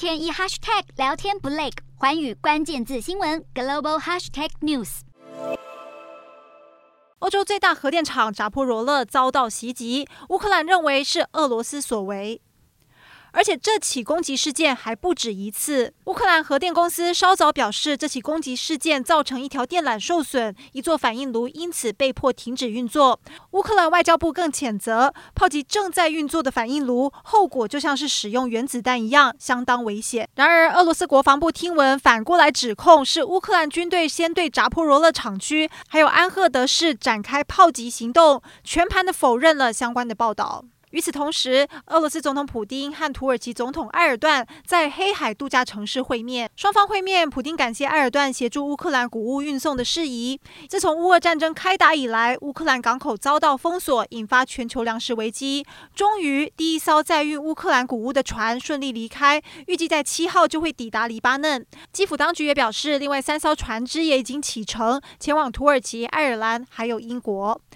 天一 hashtag 聊天不累，环宇关键字新闻 global hashtag news。欧洲最大核电厂扎波罗勒遭到袭击，乌克兰认为是俄罗斯所为。而且这起攻击事件还不止一次。乌克兰核电公司稍早表示，这起攻击事件造成一条电缆受损，一座反应炉因此被迫停止运作。乌克兰外交部更谴责炮击正在运作的反应炉，后果就像是使用原子弹一样，相当危险。然而，俄罗斯国防部听闻反过来指控是乌克兰军队先对扎波罗勒厂区还有安赫德市展开炮击行动，全盘的否认了相关的报道。与此同时，俄罗斯总统普丁和土耳其总统埃尔段在黑海度假城市会面。双方会面，普丁感谢埃尔段协助乌克兰谷物运送的事宜。自从乌俄战争开打以来，乌克兰港口遭到封锁，引发全球粮食危机。终于，第一艘载运乌克兰谷物的船顺利离开，预计在七号就会抵达黎巴嫩。基辅当局也表示，另外三艘船只也已经启程，前往土耳其、爱尔兰还有英国。